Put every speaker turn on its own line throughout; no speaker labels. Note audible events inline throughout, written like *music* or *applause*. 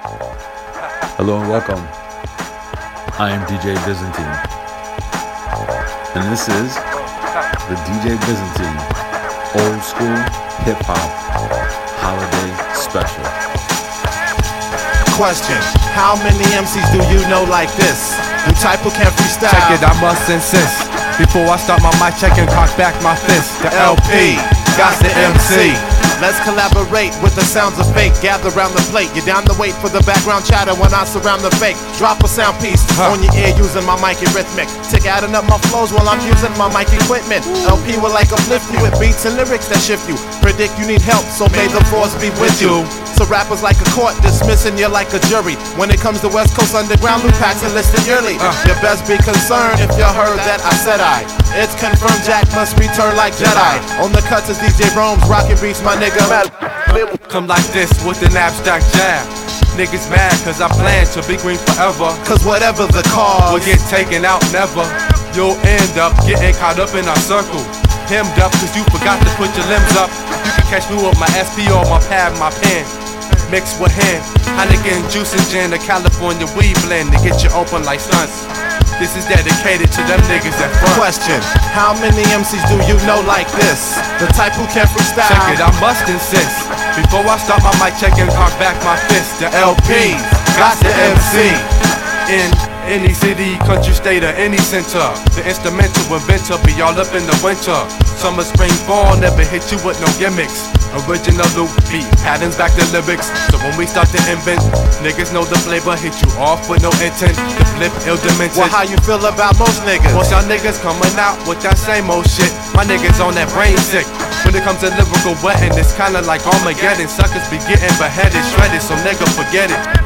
Hello and welcome. I am DJ Byzantine. And this is the DJ Byzantine Old School Hip Hop Holiday Special.
Question How many MCs do you know like this? The type who can freestyle.
Check it, I must insist. Before I start my mic check and cock back my fist.
The LP, got the MC. Let's collaborate with the sounds of fake. Gather round the plate. You're down to wait for the background chatter when I surround the fake. Drop a sound piece
Huh.
on your ear using my mic and rhythmic. Tick adding up my flows while I'm using my mic equipment. LP will like uplift you with beats and lyrics that shift you. Predict you need help, so may the force be with you. So rappers like a court dismissing you like a jury. When it comes to West Coast Underground, Lou packs enlisted yearly.
Uh.
You best be concerned if you heard that I said I. It's confirmed Jack must return like Jedi. On the cuts is DJ Rome's rockin' beats, my nigga.
Come like this with an abstract jab. Niggas mad cause I plan to be green forever.
Cause whatever the cause,
Will get taken out never. You'll end up getting caught up in our circle. Hemmed up cause you forgot to put your limbs up. You can catch me with my SP or my pad, my pen. Mixed with hand. Heineken juice and gin, a California weed blend to get you open like stunts. This is dedicated to them niggas that front.
Question How many MCs do you know like this? The type who can freestyle.
Check it, I must insist. Before I start my mic check and cock back my fist, the LP got the MC. In any city, country, state, or any center, the instrumental inventor be all up in the winter. Summer, spring, fall, never hit you with no gimmicks. Original loop beat, patterns back to lyrics. So when we start to invent, niggas know the flavor, hit you off with no intent. The flip, ill demented.
Well, how you feel about most niggas?
Most y'all niggas coming out with that same old shit. My niggas on that brain sick. When it comes to lyrical wetting, it's kinda like Armageddon. Suckers be getting beheaded, shredded, so nigga forget it.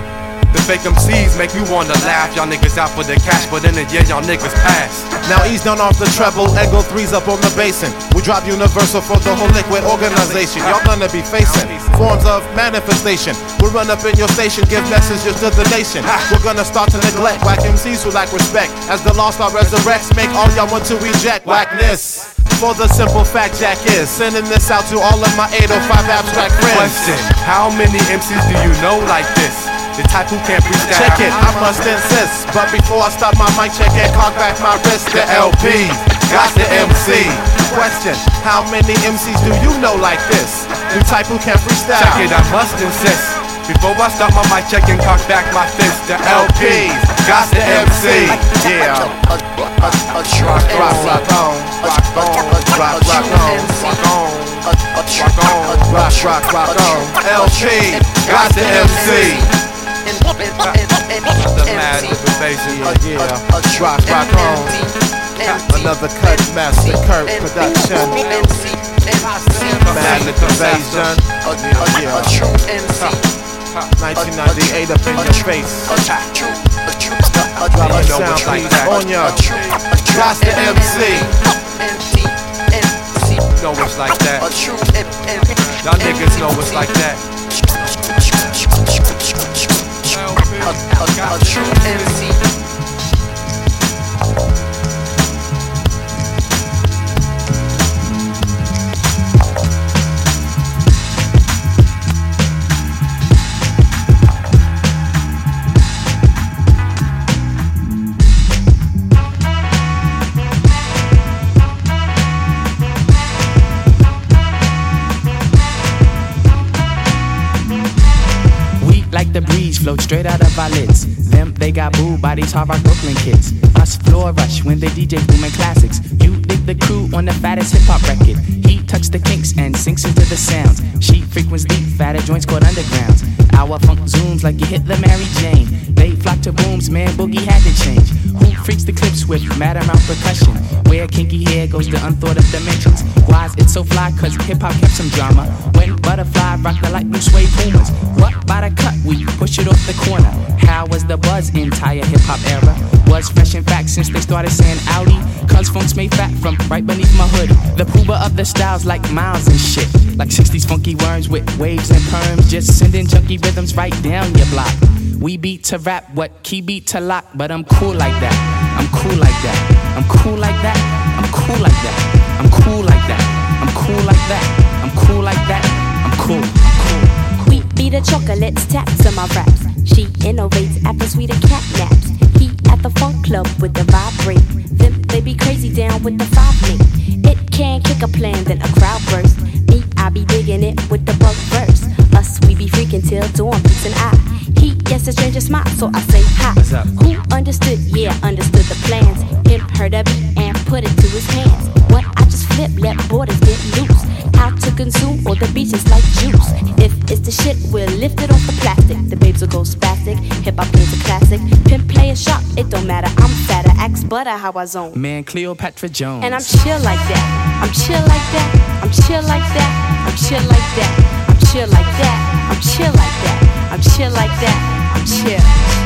The fake MCs make me wanna laugh. Y'all niggas out for the cash, but in the year y'all niggas pass.
Now ease down off the treble, Ego threes up on the basin. We drop universal for the whole liquid organization. Y'all gonna be facing forms of manifestation. We'll run up in your station, give messages to the nation. We're gonna start to neglect whack MCs who lack respect. As the lost art resurrects, make all y'all want to reject whackness. For the simple fact, Jack is sending this out to all of my 805 abstract friends.
Question: How many MCs do you know like this? The type who can't freestyle.
Check it, I must insist. But before I stop my mic check and cock back my wrist, the LP got the MC. Question: How many MCs do you know like this? The type who can't freestyle.
Check it, I must insist. Before I stop my mic check and cock back my fist, the LP got the MC.
Yeah. Rock, rock, rock on. Rock on. Rock, rock on. Rock on.
A, a true,
Rock on. Rock, rock, rock on. LP got the MC.
The mad invasion.
Yeah, yeah. Rock, rock on. Another cut master, Kurt production. Mad invasion.
True MC.
1998 up in your face.
A true, a true, a
Drop a
know
sound
like
please
that.
on ya.
a true, a true
Got the MC.
Know it's like that.
A true MC.
Y'all niggas know it's like that.
A, a, a true MC.
The breeze, float straight out of our lids. Them, they got booed by these hard rock Brooklyn kids. Us floor rush when they DJ booming classics. You dig the crew on the fattest hip hop record. He tucks the kinks and sinks into the sounds. She frequents deep, fatter joints called undergrounds. Our funk zooms like you hit the Mary Jane. Flock to booms, man, boogie had to change. Who freaks the clips with mad amount percussion? Where kinky hair goes to unthought of dimensions. Why's it so fly? Cause hip hop kept some drama. When butterfly rock the light blue suede pumas. What by the cut? We push it off the corner. How was the buzz entire hip hop era? Was fresh in fact since they started saying Audi. Cause funk's made fat from right beneath my hood. The pooba of the styles like miles and shit. Like 60s funky worms with waves and perms. Just sending junky rhythms right down your block. We beat to rap, what key beat to lock, but I'm cool like that. I'm cool like that. I'm cool like that. I'm cool like that. I'm cool like that. I'm cool like that. I'm cool like that. I'm cool. I'm cool.
Wheat be the chocolates, taps to my raps. She innovates after sweeter cat naps. He at the funk club with the vibrate. Them they be crazy down with the five me. It can kick a plan, then a crowd burst. Me, I be digging it with the bug verse. Us, we be freaking till dawn, and I. He gets a stranger smile, so I say hi.
What's up?
Who understood? Yeah, understood the plans. Him heard of it and put it to his hands. What I let borders get loose. How to consume all the beaches like juice. If it's the shit, we'll lift it off the plastic. The babes will go spastic. Hip hop is a classic. Pimp play a sharp, it don't matter. I'm fatter, axe butter how I zone.
Man, Cleopatra Jones.
And I'm chill like that. I'm chill like that. I'm chill like that. I'm chill like that. I'm chill like that. I'm chill like that. I'm chill like that. I'm chill.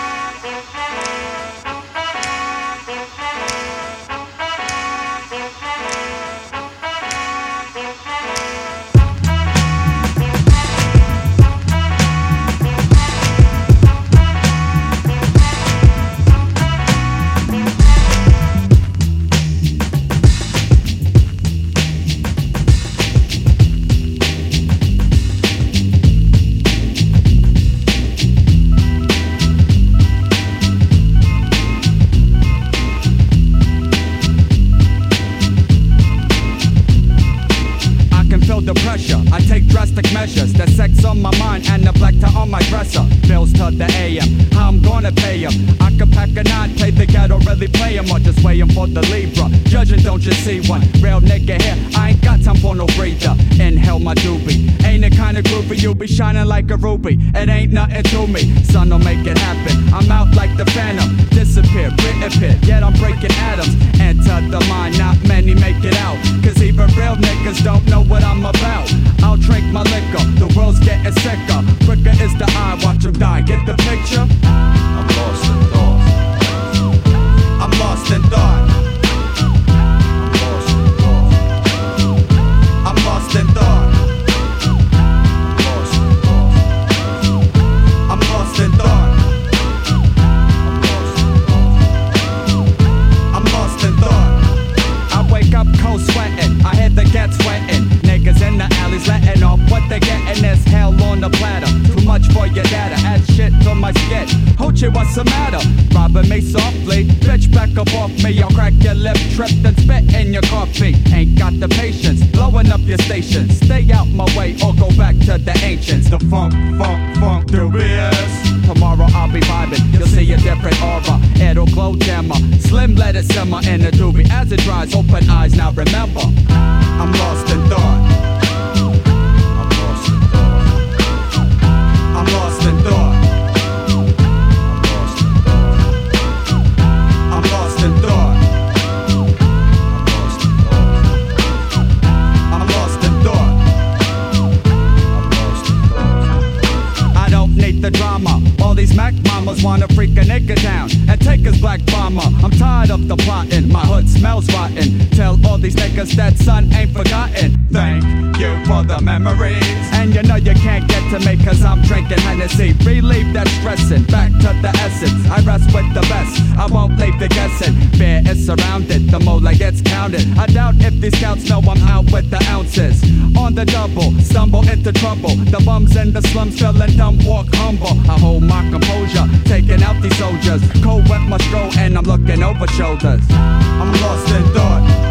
Really play or just waiting for the Libra. Judging, don't you see one? Real nigga here. I ain't got time for no breather. Inhale my doobie. Ain't the kind of groovy you be shining like a ruby. It ain't nothing to me. Son, don't make it happen. I'm out like the phantom. Disappear, reappear. Yet I'm breaking atoms. Enter the mind, not many make it out. Cause even real niggas don't know what I'm about. I'll drink my liquor, the world's getting sicker. Quicker is the eye, Watch watch 'em die. Get the picture? I'm lost lost in thought. I'm lost in thought. I'm lost in thought. I'm lost in thought. I wake up cold sweating. I hear the. Niggas in the alleys letting off what they getting is hell on the platter. Much for your data. Add shit to my skin. Hoochie, what's the matter? Robbing me softly. Bitch, back up off me. I'll crack your lip, trip, and spit in your coffee. Ain't got the patience. Blowing up your station. Stay out my way or go back to the ancients. The funk, funk, funk, dubious. Tomorrow I'll be vibing. You'll see a different aura. It'll glow dimmer. Slim let it simmer in the doobie. As it dries, open eyes. Now remember, I'm lost in thought. Drama. All these Mac mamas wanna freak a nigga down and take his black bomber. I'm tired of the plotting. My hood smells rotten. Tell all these niggas that son ain't forgotten. Thank you for the memories. And you know you can't get to me cause I'm drinking Hennessy. Relieve that stressing. Back to the essence. I rest with the best. I won't leave the guessing. Fear is surrounded. The mola gets counted. I doubt if these scouts know I'm out with the ounces. On
the double, stumble into trouble. The bums in the slums feeling dumb, walk humble. I hold my composure, taking out these soldiers. Cold wet my stroll, and I'm looking over shoulders. I'm lost in thought.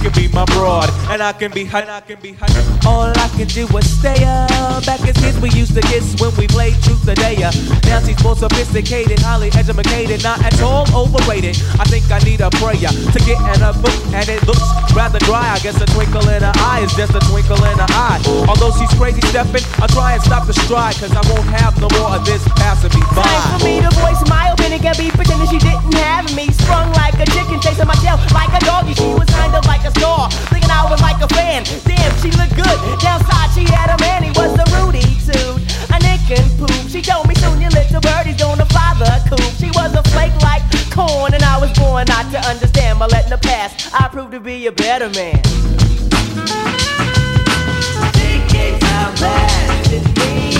can be my broad, and I can be her. And I can be her. All I can do is stay up. Back as kids, we used to kiss when we played truth or dare. Now she's more sophisticated, highly educated, not at all overrated. I think I need a prayer to get in a book, and it looks rather dry. I guess a twinkle in her eye is just a twinkle in her eye. Although she's crazy stepping, I'll try and stop the stride, cause I won't have no more of this passing me by.
Time for me to voice my opinion. Can be pretending she didn't have me. Sprung like a chicken, chasing my tail like a doggy. She was kind of like a star, thinking I was like a fan. Damn, she looked good. Downside, she had a man. He was a Rudy too. A nick and poop. She told me soon your little birdie's gonna fly the coop. She was a flake like corn, and I was born not to understand. But letting the past, I proved to be a better man. She keeps her best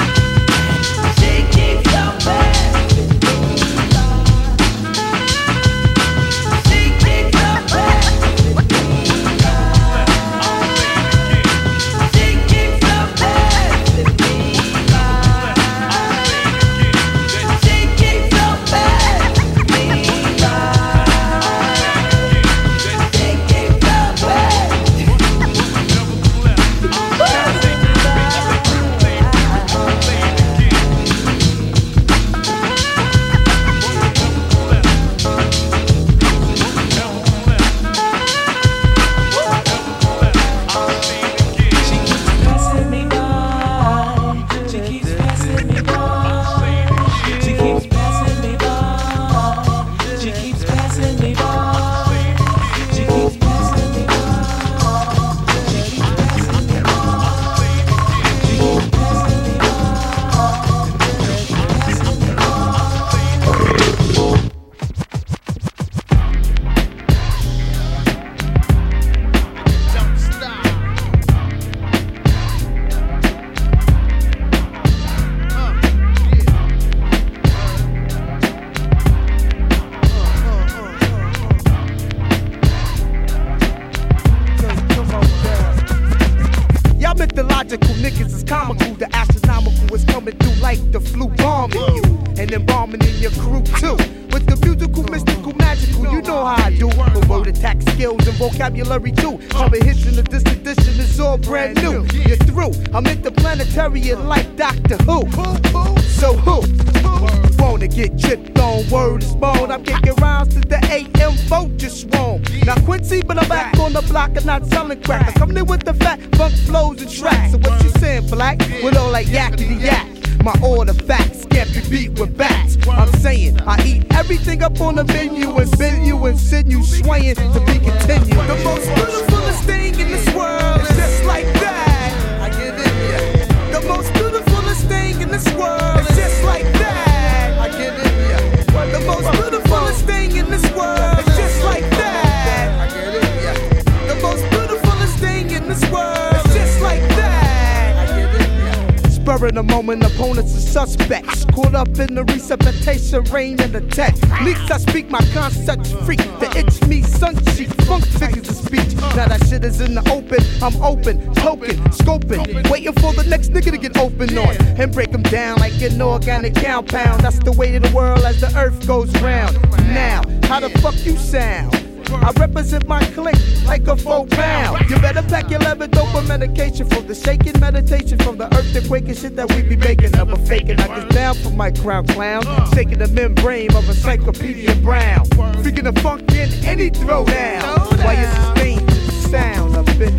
Organic compound. That's the way of the world as the earth goes round. Now, how the fuck you sound? I represent my clique like a four pound. You better pack your leather dope or medication from the shaking meditation from the earth to quaking shit that we be making. Never faking, I get down for my crown clown. Shaking the membrane of a encyclopedia brown. Freaking the funk in any throwdown. Why you sustain the sound of it.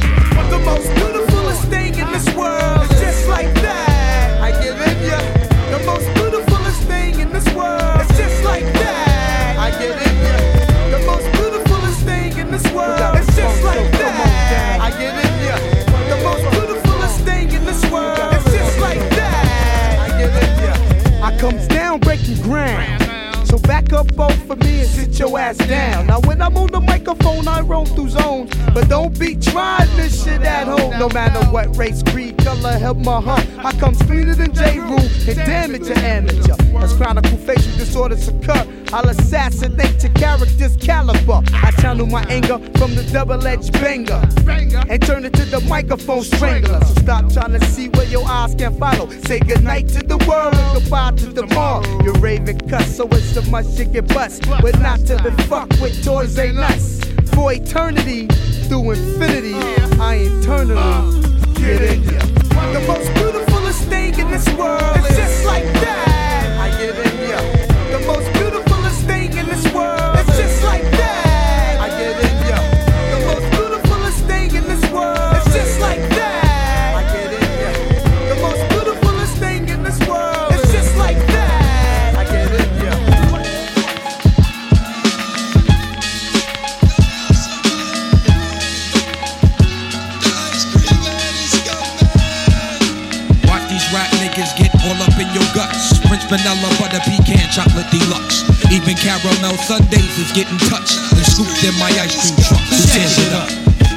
The most beautifulest thing in this world is just like that. Down breaking ground. So back up both for me and sit your ass down. Now when I'm on the microphone, I roam through zones. But don't be trying this shit at home. No matter what race, creed, color, help my heart. I come cleaner than J. Rule and damage your amateur. As chronicle facial disorders occur, I'll assassinate your character's caliber. I channel my anger from the double-edged banger and turn it to the microphone strangler. So stop trying to see where your eyes can follow. Say goodnight to the world and goodbye to the tomorrow. You're raving cuss, so it's a must you get bust. But not to be fucked with toys ain't us. For eternity, through infinity, I eternally uh, get in ya. The most beautifulest thing in this world is just like that.
All up in your guts. French vanilla, butter pecan, chocolate deluxe. Even caramel sundaes is getting touched and scooped in my ice cream truck. It up?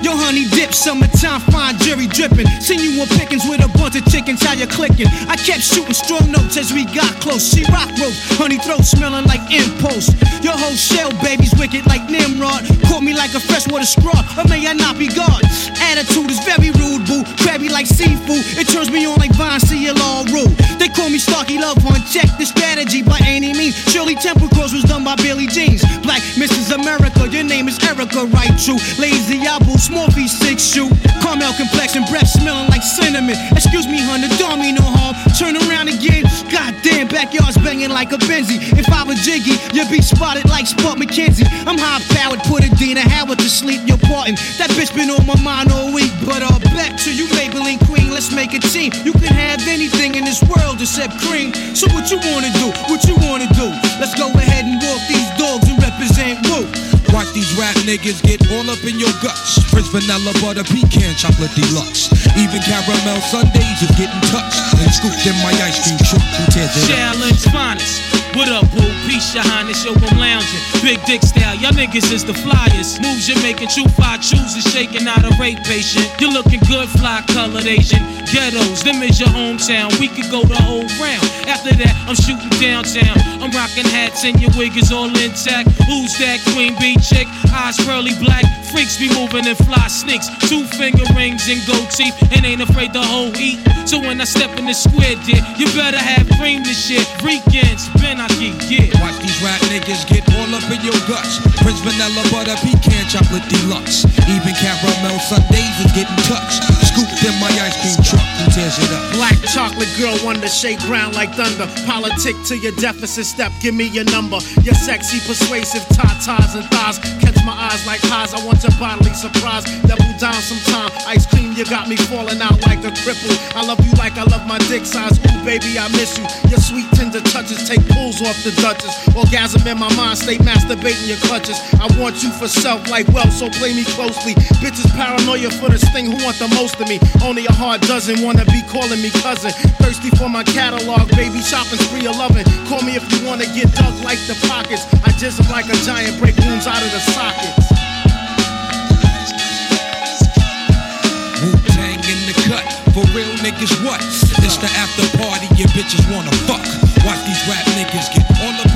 Yo, honey dip, summertime fine jerry dripping. Seen you on pickings with a bunch of chickens, how you clicking? I kept shooting strong notes as we got close. She rock rope, honey throat smelling like impulse. Your whole shell, baby's wicked like Nimrod. Caught me like a freshwater straw, or may I not be God? Attitude is very rude, boo. Crabby like seafood, it turns me on like Vine all rule. They call me Starkey Love Hunt, check the strategy by any means. Shirley Temple Cross was done by Billy Jeans. Black Mrs. America, your name is Erica, right? True. Lazy Abu, feet. 36 shoot. Caramel complexion, breath smelling like cinnamon. Excuse me, honey, don't mean no harm. Turn around again. Goddamn, backyard's banging like a Benzie. If I were Jiggy, you'd be spotted like Spuds MacKenzie. I'm high powered, put Adina Howard to sleep. You're parting. That bitch been on my mind all week. But uh, back to you, Maybelline queen. Let's make a team. You can have anything in this world except cream. So what you wanna do? What you wanna do? Let's go ahead and walk these dogs and represent Wu.
Watch these rap niggas get all up in your guts. French vanilla, butter pecan, chocolate deluxe. Even caramel sundaes is getting touched and scooped in my ice cream truck. Who tears it?
Challenge finest.
What up, boo? Peace, your highness, yo, I'm lounging. Big dick style, y'all niggas is the flyers. Moves you're making, true five chooses, shaking out a rape patient. You're looking good, fly colored Asian. Ghettos, them is your hometown. We could go the whole round. After that, I'm shooting downtown. I'm rocking hats and your wig is all intact. Who's that queen bee chick? Eyes pearly black. Freaks be moving and fly sneaks. Two finger rings and gold teeth and ain't afraid to whole eat. So when I step in the square, dear, you better have cream this shit. Weekends, Ben
Watch these rap niggas get all up in your guts. Prince Vanilla Butter Pecan Chocolate Deluxe. Even caramel Sundays is getting touched. Scooped in my ice cream truck. Who tears it up?
Black chocolate girl, to shake ground like thunder. Politic to your deficit step, give me your number. Your sexy, persuasive tatas and thighs. Catch my eyes like highs, I want your bodily surprise. Double down sometime. Ice cream, you got me falling out like a cripple. I love you like I love my dick size. Ooh, baby, I miss you. Your sweet, tender touches take pulls off the Duchess. Orgasm in my mind, stay masturbating your clutches. I want you for self like wealth, so play me closely. Bitches paranoia for this thing, who want the most of me? Only a hard dozen wanna be calling me cousin. Thirsty for my catalog, baby, shopping spree of loving. Call me if you wanna get dug like the pockets. I just like a giant, break wounds out of the sockets.
Wu Tang in the cut. For real niggas, what? It's the after party your bitches wanna fuck. Watch these rap niggas get all up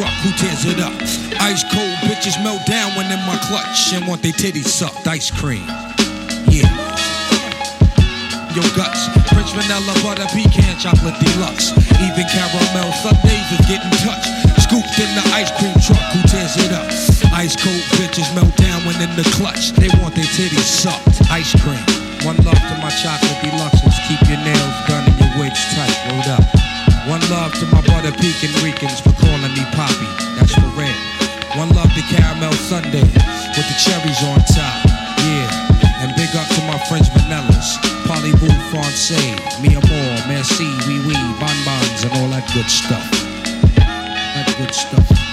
truck. Who tears it up? Ice cold bitches melt down when in my clutch and want their titties sucked. Ice cream. Yeah. Your guts, French Vanilla Butter Pecan Chocolate Deluxe. Even caramel Sundays is getting touched. Scooped in the ice cream truck, who tears it up? Ice cold bitches melt down when in the clutch. They want their titties sucked. Ice cream. One love to my chocolate deluxes. Keep your nails done and your wigs tight. Rolled up. One love to my butter pecan Ricans for calling me Poppy. That's for red. One love to caramel Sunday with the cherries on top. Yeah. And big up to my French vanillas. Parlez-vous français, mi amor, merci, oui oui, bonbons, and all that good stuff. That good stuff.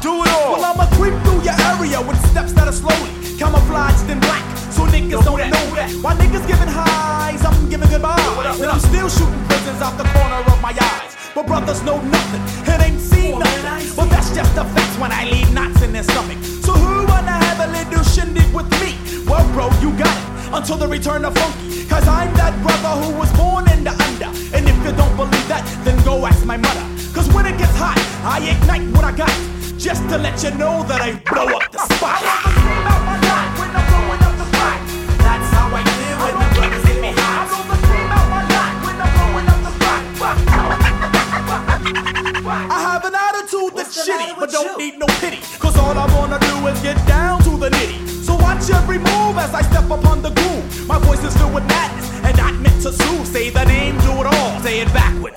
Do it all. Well, I'ma creep through your area with steps that are slowly camouflaged in black. So niggas don't know that. While niggas giving highs, I'm giving goodbyes. And I'm still shooting prisons out the corner of my eyes. But brothers know nothing, it ain't seen nothing. But that's just the facts when I leave knots in their stomach. So who wanna have a little shindig with me? Well, bro, you got it. Until the return of funky. Cause I'm that brother who was born in the under. And if you don't believe that, then go ask my mother. Cause when it gets hot, I ignite what I got. Just to let you know that I blow up the spot. That's how I feel when the brothers hit me hot. I have an attitude that's shitty, but don't need no pity. Cause all I wanna do is get down to the nitty. So watch every move as I step upon the groove. My voice is filled with madness and not meant to soothe. Say the name, do it all. Say it backwards.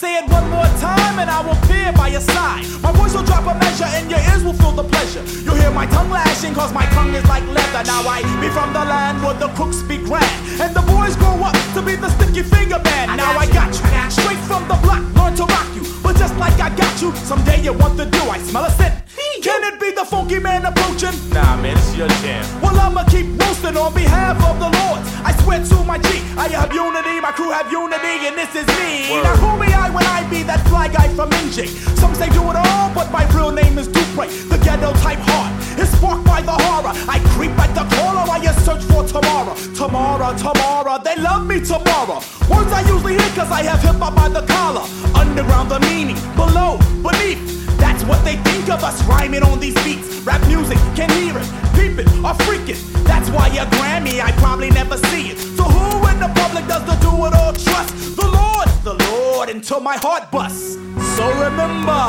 Say it one more time and I will appear by your side. My voice will drop a measure and your ears will feel the pleasure. You'll hear my tongue lashing cause my tongue is like leather. Now I be from the land where the crooks be grand. And the boys grow up to be the sticky finger man. now I got you. Straight from the block, learn to rock you. But just like I got you, someday you want to do. I smell a scent. Can it be the funky man approaching?
Nah, man, it's your jam.
Well, I'ma keep roasting on behalf of the Lord. I swear to my G, I have unity, my crew have unity, and this is me.
Word.
Now, who be I when I be that fly guy from NJ? Some say do it all, but my real name is Dupre, the ghetto type heart. It's sparked by the horror. I creep at the corner while you search for tomorrow. Tomorrow, tomorrow, they love me tomorrow. Words I usually hear cause I have hip hop by the collar. Underground, the meaning, below, beneath. That's what they think of us rhyming on these beats. Rap music, can hear it, peep it, or freak it. That's why a Grammy, I probably never see it. So who in the public does the do it all trust? The Lord, the Lord, until my heart busts. So remember,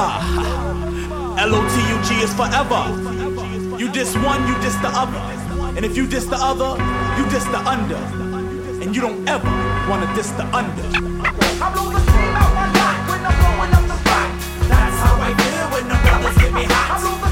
*laughs* L-O-T-U-G is forever. You diss one, you diss the other. And if you diss the other, you diss the under. And you don't ever wanna diss the under. Me hot.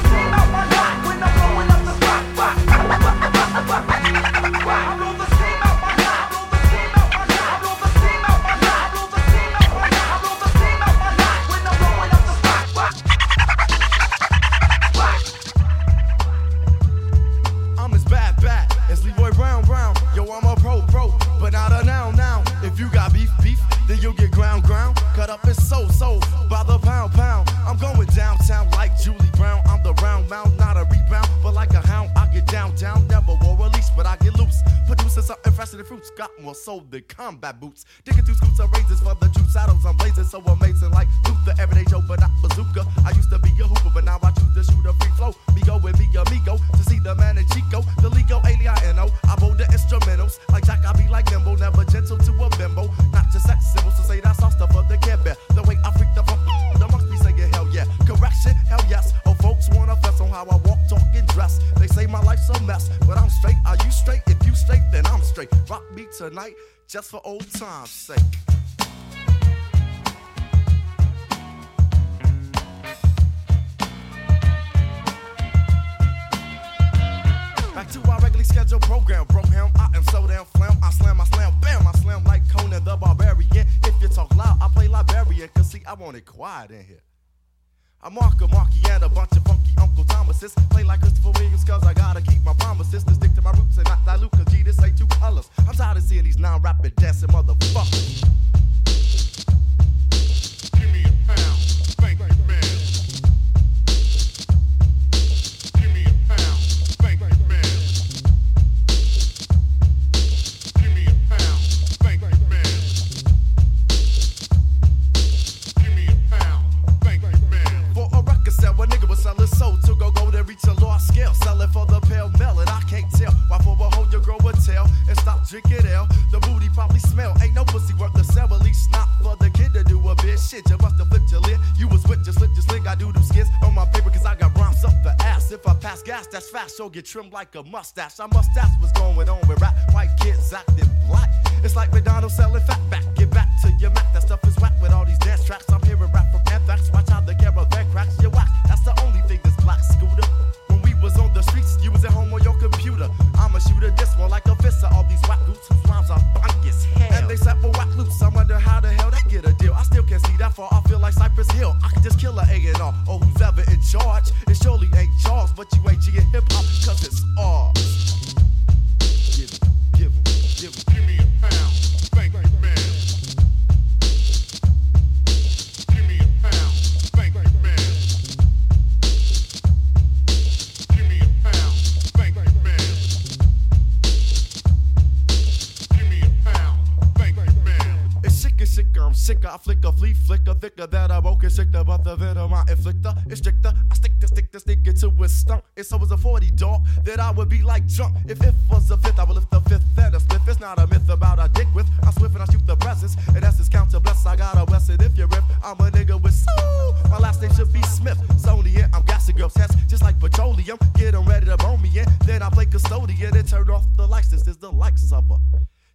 The
combat boots. Digging two scoots of razors for the juice, saddles on blazers, so just for old time's sake. Back to our regularly scheduled program, bro him, I am so damn flam, I slam, I slam, bam, I slam like Conan the Barbarian. If you talk loud, I play Liberian, cause see, I want it quiet in here. I mark a Marky and a bunch of funky Uncle Thomases. non-rapid dancing motherfuckers. trimmed like a mustache. I must have I would be like jump if it was a fifth. I would lift the fifth and a spliff. It's not a myth about a dick with. I'm swift and I shoot the presence. And essence count to bless. I got a blessing if you rip. I'm a nigga with soul. My last name should be Smith. Sony I'm gassing girls' heads just like petroleum. Get them ready to bone me in. Then I play custodian and turn off the lights. This is the likes of a.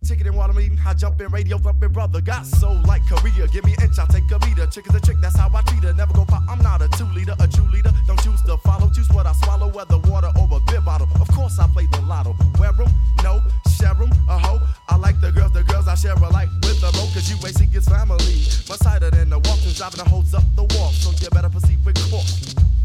Chicken and water, I'm eating. I jump in radio, thumping brother. Got so like Korea. Give me an inch, I take a meter. Chicken's a chick, that's how I treat her. Never go pop. I'm not a two leader, a true leader. Don't choose to follow. Choose what I swallow, whether water or a beer bottle. Of course, I play the lotto. Wear them? No. Share them? A hoe? I like the girls, the girls I share a life with the boat, Cause you ain't seen family. Much tighter than the walk, driving the holds up the wall. So you better proceed with caution.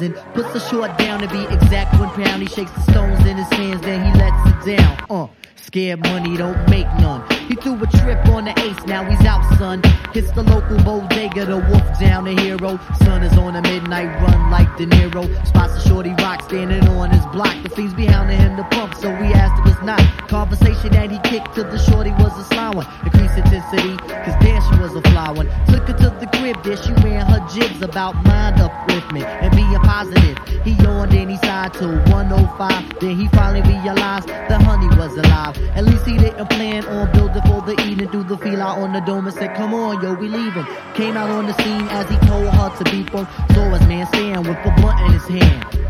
thousand. Puts the short down to be exact one pound. He shakes the stones in his hands, then he lets it down. Uh, scared money don't make none. He threw a trip on the ace, now he's out, son. Hits the local bodega, the wolf down the hero. Son is on a midnight run like De Niro. Spots a shorty rock standing on his block. The fiends behind him the pump, so we asked if it's not. Conversation that he kicked to the shorty was a sly one. Increased intensity, cause damn she was a flower. Took her to the this, she ran her jigs about mind up with me and being positive. He yawned and he sighed till 105. Then he finally realized the honey was alive. At least he didn't plan on building for the evening. Through the feel out on the dome and said, Come on, yo, we leaving." Came out on the scene as he told her to be from. So his man stand with a blunt in his hand.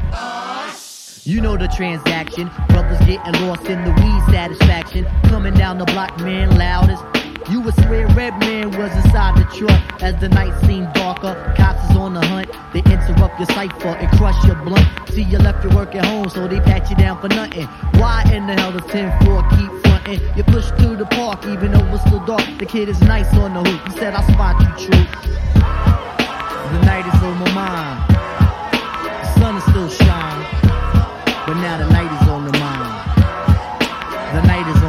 You know the transaction. Brothers getting lost in the weed satisfaction. Coming down the block, man, loud as you would swear Redman was inside the truck. As the night seemed darker, cops is on the hunt. They interrupt your cipher and crush your blunt. See, you left your work at home, so they pat you down for nothing. Why in the hell does 10-4 keep fronting? You push through the park, even though it's still dark. The kid is nice on the hoop. He said, I spot you, true. The night is on my mind. The sun is still shining, but now the night is on the mind. The night is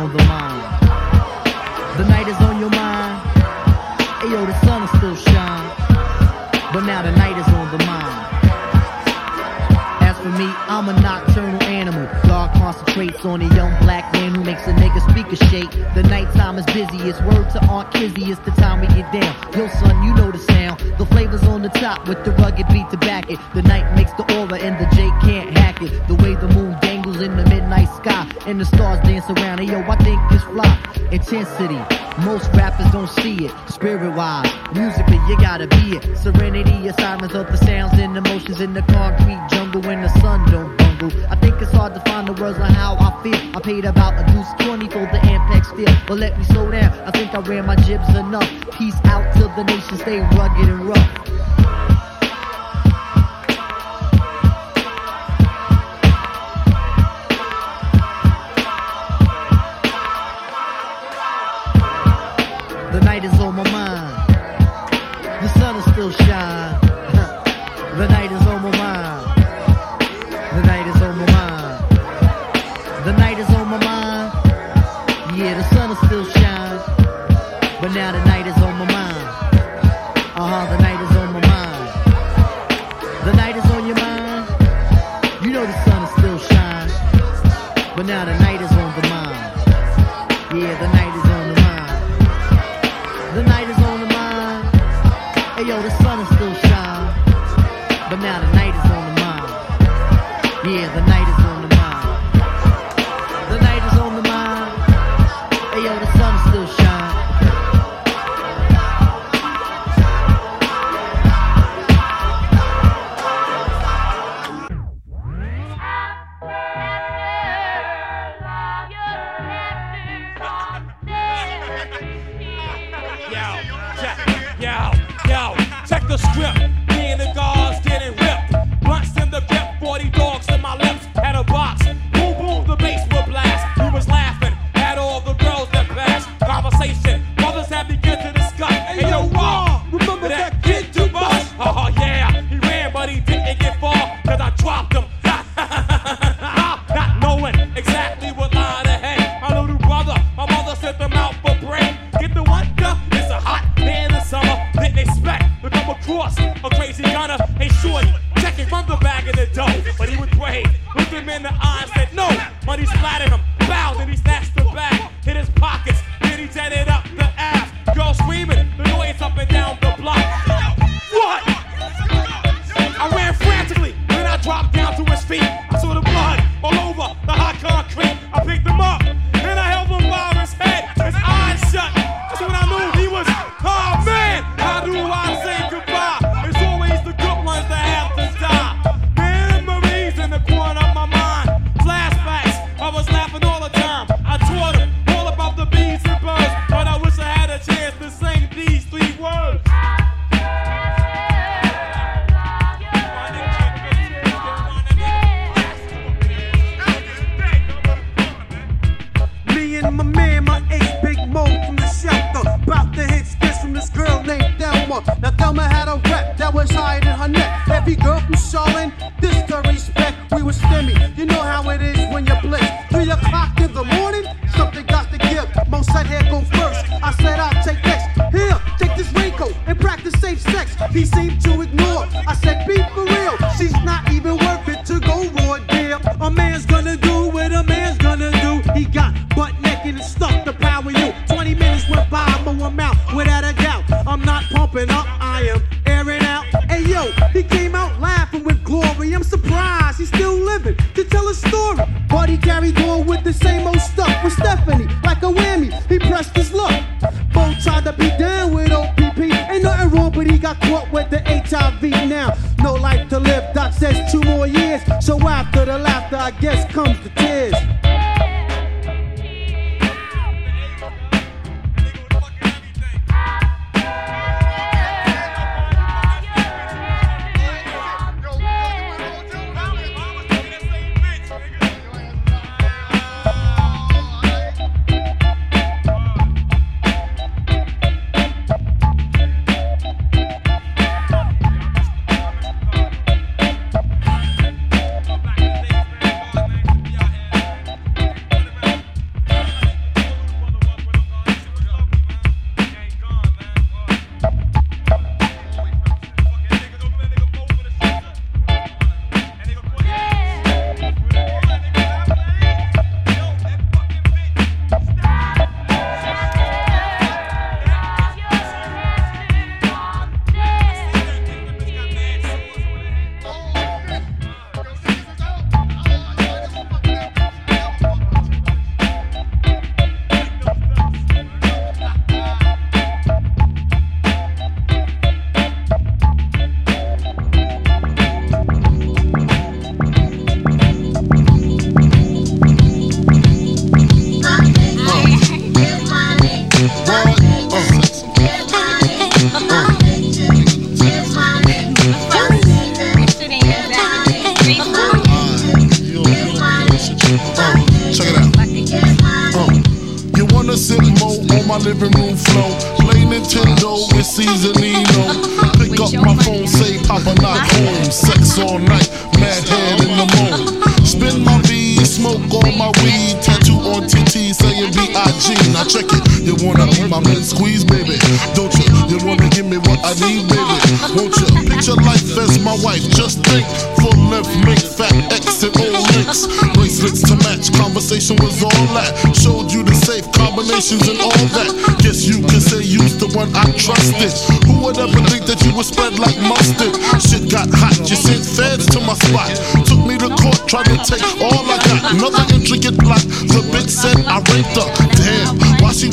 i'm a knock concentrates on a young black man who makes a nigga speaker shake. The nighttime is busiest. Word to Aunt Kizzy, it's the time we get down. Yo, son, you know the sound. The flavor's on the top with the rugged beat to back it. The night makes the aura and the J can't hack it. The way the moon dangles in the midnight sky and the stars dance around it. Yo, I think it's fly. Intensity. Most rappers don't see it. Spirit wise, musically, you gotta be it. Serenity, a silence of the sounds and emotions in the concrete jungle when the sun don't bungle. I think it's hard to find the words how I feel. I paid about a deuce twenty for the Ampex steel, but let me slow down. I think I ran my jibs enough. Peace out to the nation, stay rugged and rough. The night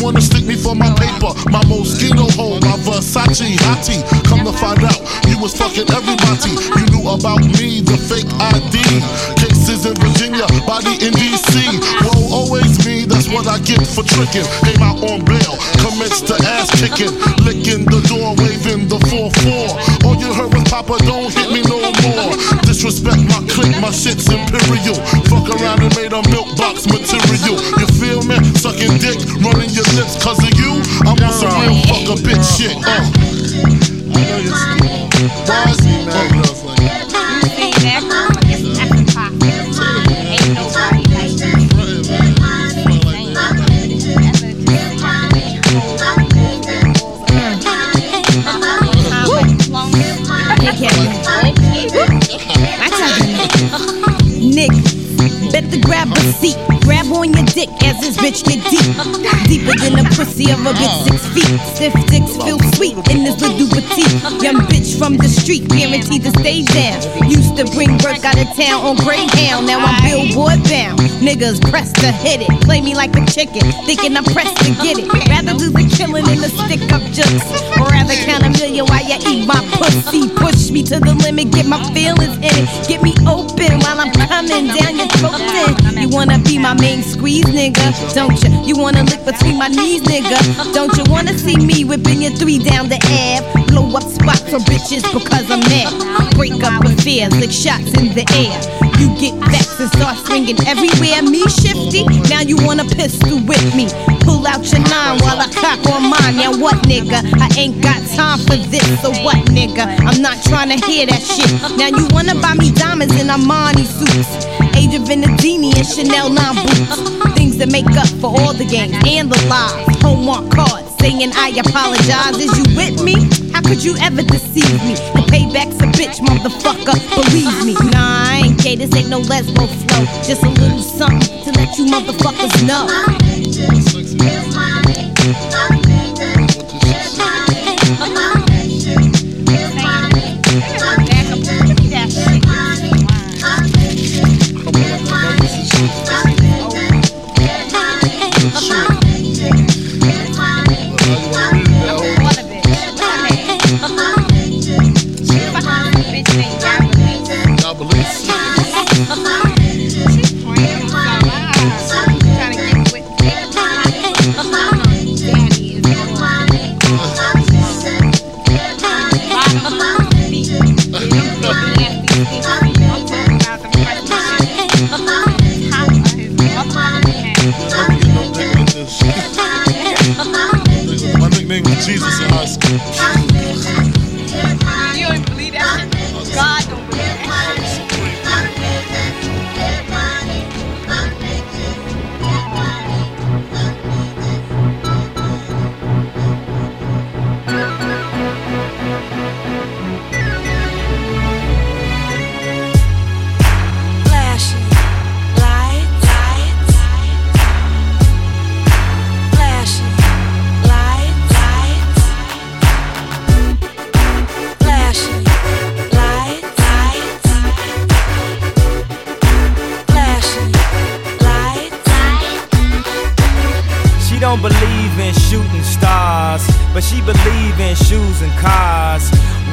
wanna stick me for my paper? My mosquito hole, my Versace hottie. Come to find out, you was fucking everybody. You knew about me, the fake ID. Cases in Virginia, body in DC. Whoa, always me, that's what I get for tricking. Came out on bail, commenced to ass kicking. Licking the door, waving the 4-4. All you heard was Papa, don't hit me no more. Disrespect my clique, my shit's imperial. Fuck around and made a milk box material. You feel me? Sucking dick, running your lips cause of you. I'm on some real fuck a bitch shit. Uh. I know you're Why he mad?
Nick, better grab a seat. Grab on your dick as this bitch get deep. Deeper than the pussy of a bitch six feet. Stiff dicks feel sweet in this little petite. Young bitch from the street, guaranteed to stay down. Used to bring work out of town on Greyhound. Now I'm billboard bound. Niggas pressed to hit it. Play me like a chicken, thinking I'm pressed to get it. Rather do the killing than the stick up jokes. Or rather count a million while you eat my pussy. Push me to the limit, get my feelings in it. Get me open while I'm coming down your throat. You wanna be my main squeeze, nigga? Don't you? You wanna lick between my knees, nigga? Don't you wanna see me whipping your three down the ab? Blow up spots for bitches because I'm mad. Break up affairs, lick shots in the air. You get vexed and start swinging everywhere. Me shifty, now you wanna pistol with me. Pull out your nine while I cock on mine. Now what, nigga? I ain't got time for this. So what, nigga? I'm not trying to hear that shit. Now you wanna buy me diamonds in Armani suits. Chanel 9 boots. Things that make up for all the games and the lies. Homework cards saying I apologize. Is you with me? How could you ever deceive me? The payback's a bitch, motherfucker. Believe me. Nah, I ain't gay. This ain't no lesbo flow. Just a little something to let you motherfuckers know.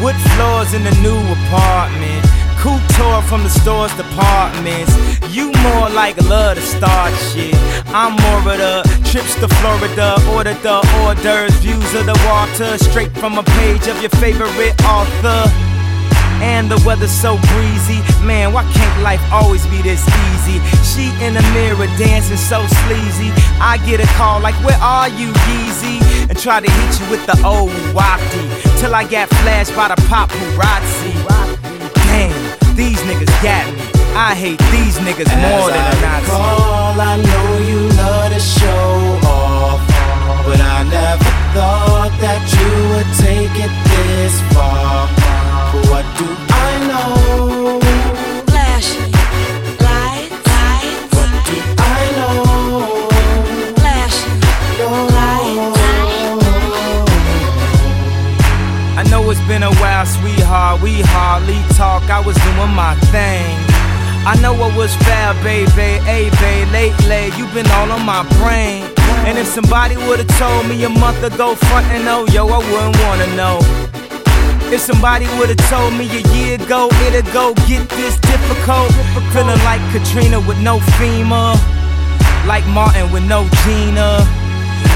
Wood floors in the new apartment. Couture from the store's departments. You more like love to start shit. I'm more of the trips to Florida, order the hors d'oeuvres, views of the water, straight from a page of your favorite author. And and the weather's so breezy. Man, why can't life always be this easy? She in the mirror dancing so sleazy. I get a call like, Where are you, Yeezy? And try to hit you with the old wafty. Till I got flashed by the paparazzi. Damn, these niggas got me. I hate these niggas more than a Nazi.
recall, I know you love to show off, but I never thought that you would take it this far. But what do I know?
Sweetheart. We hardly talk. I was doing my thing. I know it was fair, baby. Hey, babe, lately you been all on my brain. And if somebody would've told me a month ago, front and oh, yo, I wouldn't wanna know. If somebody would've told me a year ago, it'd go get this difficult. Feeling like Katrina with no FEMA. Like Martin with no Gina.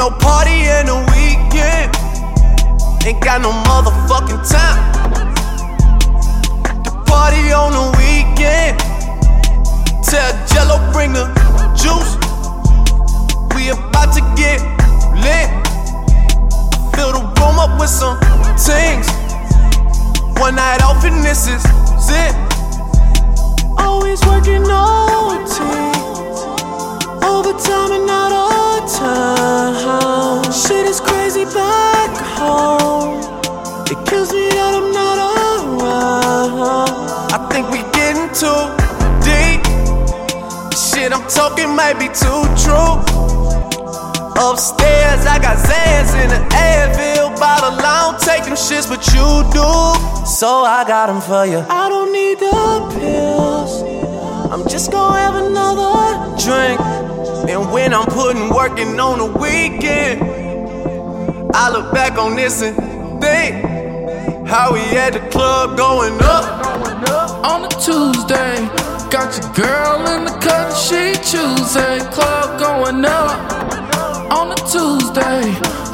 Know, party in the weekend. Ain't got no motherfucking time. The party on the weekend. Tell Jello bring the juice. We about to get lit. Fill the room up with some things. One night off and this is it. Always working OT. Overtime and out of town. Shit is crazy back home. It kills me that I'm not around. I think we getting too deep. Shit I'm talking might be too true. Upstairs, I got Xans in the Advil bottle. I don't take them shits, but you do. So I got them for you. I don't need the pills. I'm just gonna have another drink. And when I'm putting working on the weekend, I look back on this and think how we at the club going up.
on a Tuesday. Got your girl in the cut, she choosing. Club going up on a Tuesday.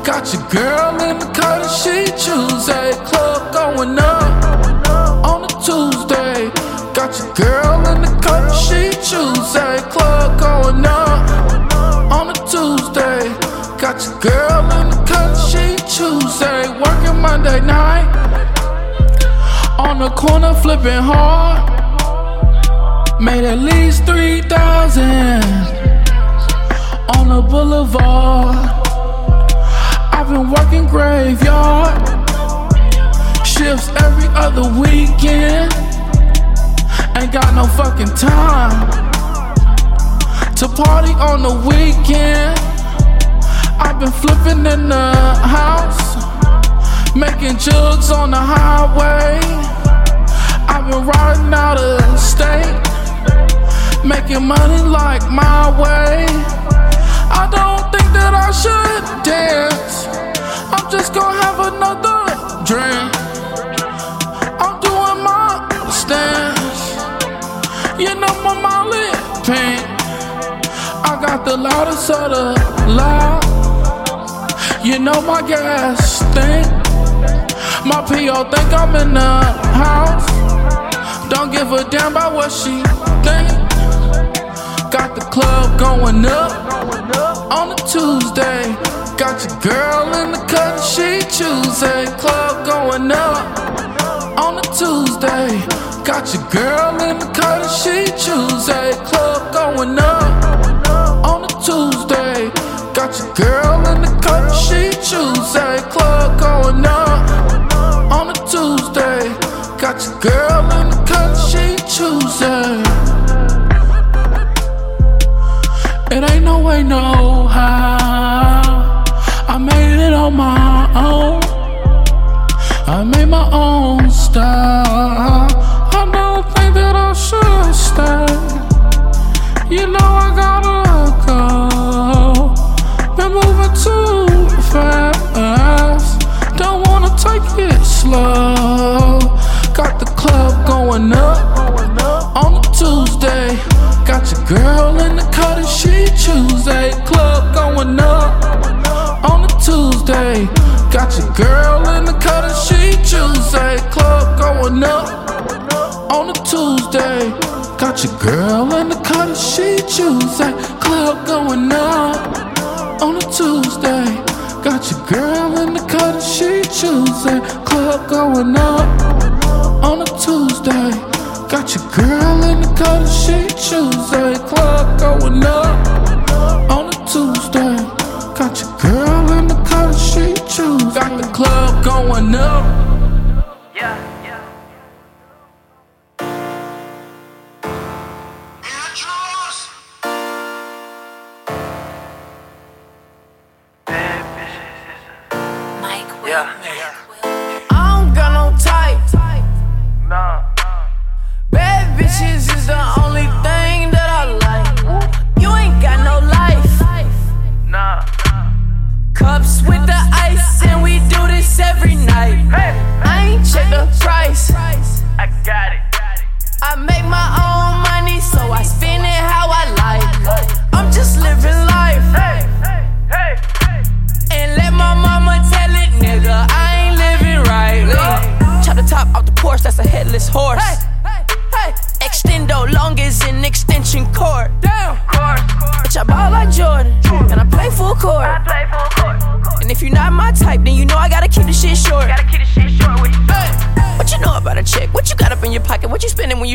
Got your girl in the cut, she choosing. Club going up on a Tuesday. Got your girl in the cut, she choose a club going up on a Tuesday. Got your girl in the cut, she choose a working Monday night on the corner flipping hard. Made at least three thousand on the boulevard. I've been working graveyard shifts every other weekend. Ain't got no fucking time to party on the weekend. I've been flipping in the house, making jugs on the highway. I've been riding out of state, making money like my way. I don't think that I should dance. I'm just gonna have another drink. I'm doing my stance. You know my Molly pink. I got the loudest of the loud. You know my gas stink. My PO think I'm in the house. Don't give a damn about what she think. Got the club going up on a Tuesday. Got your girl in the cut, she Tuesday. Club going up on a Tuesday. Got your girl in the cut, she Tuesday. Club going up on a Tuesday. Got your girl in the cut, she Tuesday. Club going up on a Tuesday. Got your girl in the cut, she Tuesday. It ain't no way, no how. I made it on my own. I made my own style. Slow. Got the club going up on a Tuesday. Got your girl in the cut and she Tuesday. Club going up on a Tuesday. Got your girl in the cut and she Tuesday. Club going up on a Tuesday. Got your girl in the cut and she Tuesday. Club going up on a Tuesday. Got your girl in the cut and she Tuesday. Club going up on a Tuesday. Got your girl in the cut and she Tuesday. Club going up on a Tuesday. Got your girl in the cut and she Tuesday. Got the club going up.
Yeah.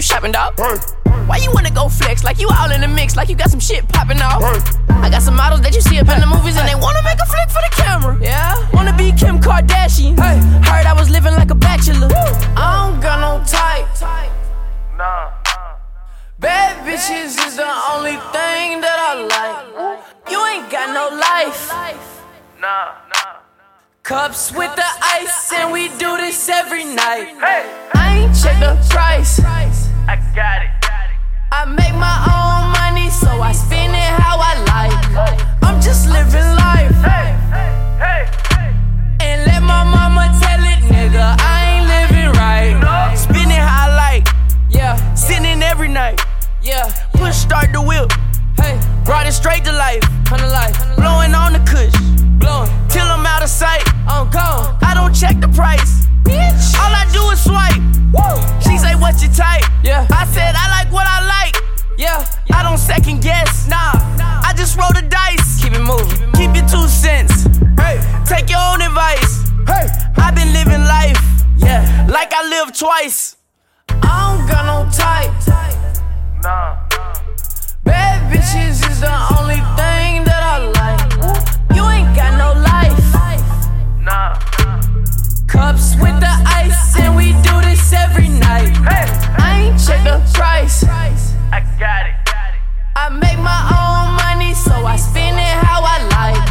You shopping, dog? Why you wanna go flex? Like you all in the mix, like you got some shit popping off. I got some models that you see up in the movies and they wanna make a flick for the camera. Yeah, wanna be Kim Kardashian. Heard I was living like a bachelor. I don't got no type. Nah. Bad bitches is the only thing that I like. You ain't got no life. Nah. Cups with the ice, and we do this every night. I ain't check the price. I got it. I make my own money, so I spend it how I like. I'm just living life. And let my mama tell it, nigga, I ain't living right. Spend it how I like. Yeah, sitting every night. Yeah, push start the wheel. Hey, brought it straight to life. Come to life. Blowing on the kush. Blowing till I'm out of sight. I'm gone. I don't check the price bitch. All I do is swipe. Woo. She say, What you type? Yeah. I said, I like what I like. Yeah. I don't second guess. Nah. nah. I just roll the dice. Keep it moving. Keep your two cents. Hey. Take your own advice. Hey. I've been living life. Yeah. Like I lived twice.
I don't got no type. Nah. Bad bitches is the only thing. cups with the ice, and we do this every night. I ain't check the price. I
got it.
I make my own money, so I spend it how I like.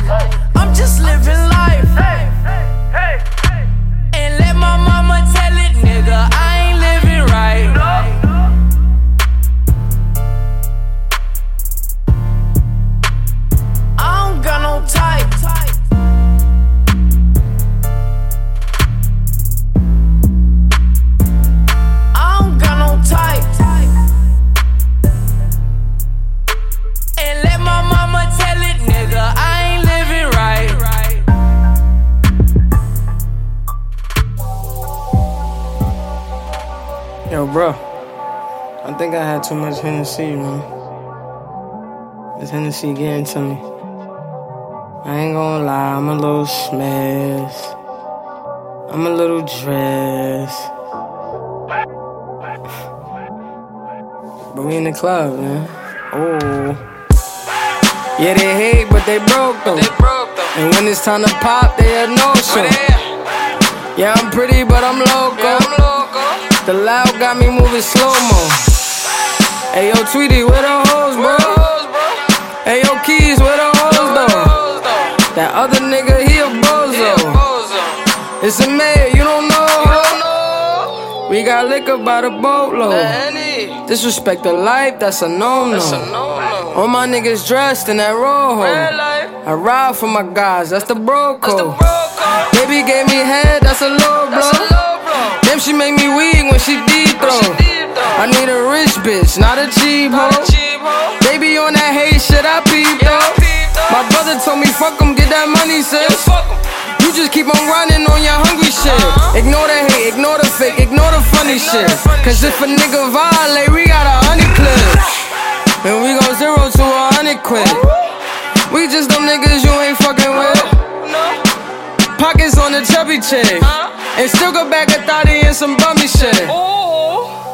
I'm just living life. Hey, hey, hey.
Think I had too much Hennessy, man. This Hennessy getting to me. I ain't gonna lie, I'm a little smashed. I'm a little dressed. But we in the club, man. Oh. Yeah, they hate, but they broke though. And when it's time to pop, they have no show. Yeah, I'm pretty, but I'm loco. The loud got me moving slow mo. Hey yo, Tweety, where the hoes, bro? Hey yo, Keys, where the hoes though? That other nigga, he a bozo. It's a mayor, you don't know. We got liquor by the boatload. Disrespect the life, that's a no no. All my niggas dressed in that rojo. I ride for my guys, that's the bro code. Baby gave me head, that's a low blow. Damn, she make me weak when she deep throw. I need a rich bitch, not a cheap hoe. Baby on that hate shit, I peep though. My brother told me fuck 'em, get that money, sis. You just keep on running on your hungry shit. Uh-huh. Ignore the hate, ignore the fake, ignore the funny shit. Cause if a nigga violate, we got a honey clip. And we go zero to a hundred quid. We just them niggas you ain't fucking with. Pockets on the chubby chick. And still go back a thotty and some bummy shit.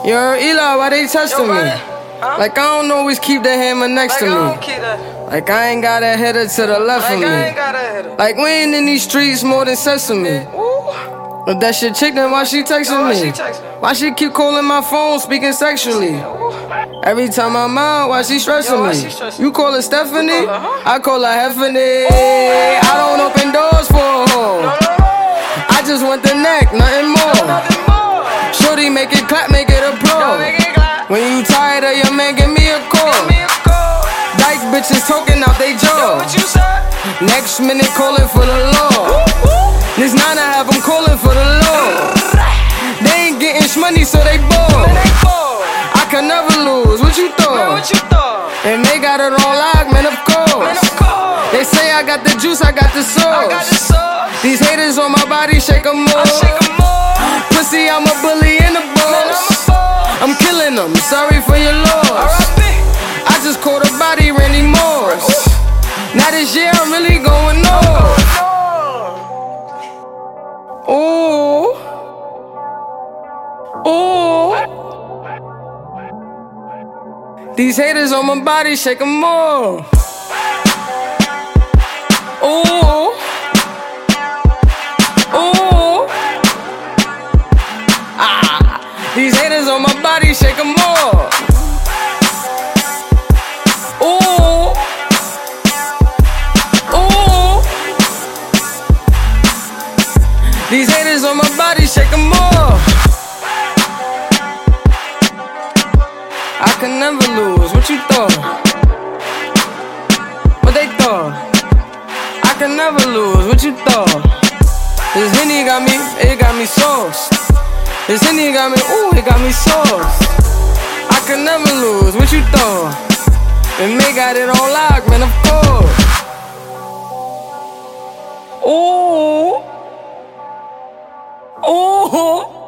Yo, Eli, why they testing me? Like I don't always keep the hammer next to me. Like I ain't got a header to the left of me. Like we ain't in these streets more than sesame. But that shit chick, then why she texting me? Why she keep calling my phone, speaking sexually? Every time I'm out, why she stressing me? You call her Stephanie? I call her Heffany. I don't open doors for hoe. I just want the neck, nothing more. Shorty, make it clap, make it a pro. When you tired of your man, give me a call. Bitches talking out they jaw. Next minute calling for the law. This nine I have them calling for the law. They ain't getting money, so they bored. I can never lose. What you thought? And they got it on lock, man. Of course. They say I got the juice, I got the sauce. These haters on my body, shake 'em more. Pussy, I'm a bully in the boss. I'm killing them. Sorry for your loss. I just caught a body. Now this year I'm really going off. Ooh. Ooh. These haters on my body, shake 'em more. Ooh. Ooh. Ah. These haters on my body, shake 'em more. Body, shake 'em more. I can never lose. What you thought? What they thought? I can never lose. What you thought? This Henny got me, it got me sauce. This Henny got me, ooh, it got me sauce. I can never lose. What you thought? And they got it on lock, man, of course. Ooh. Ooh.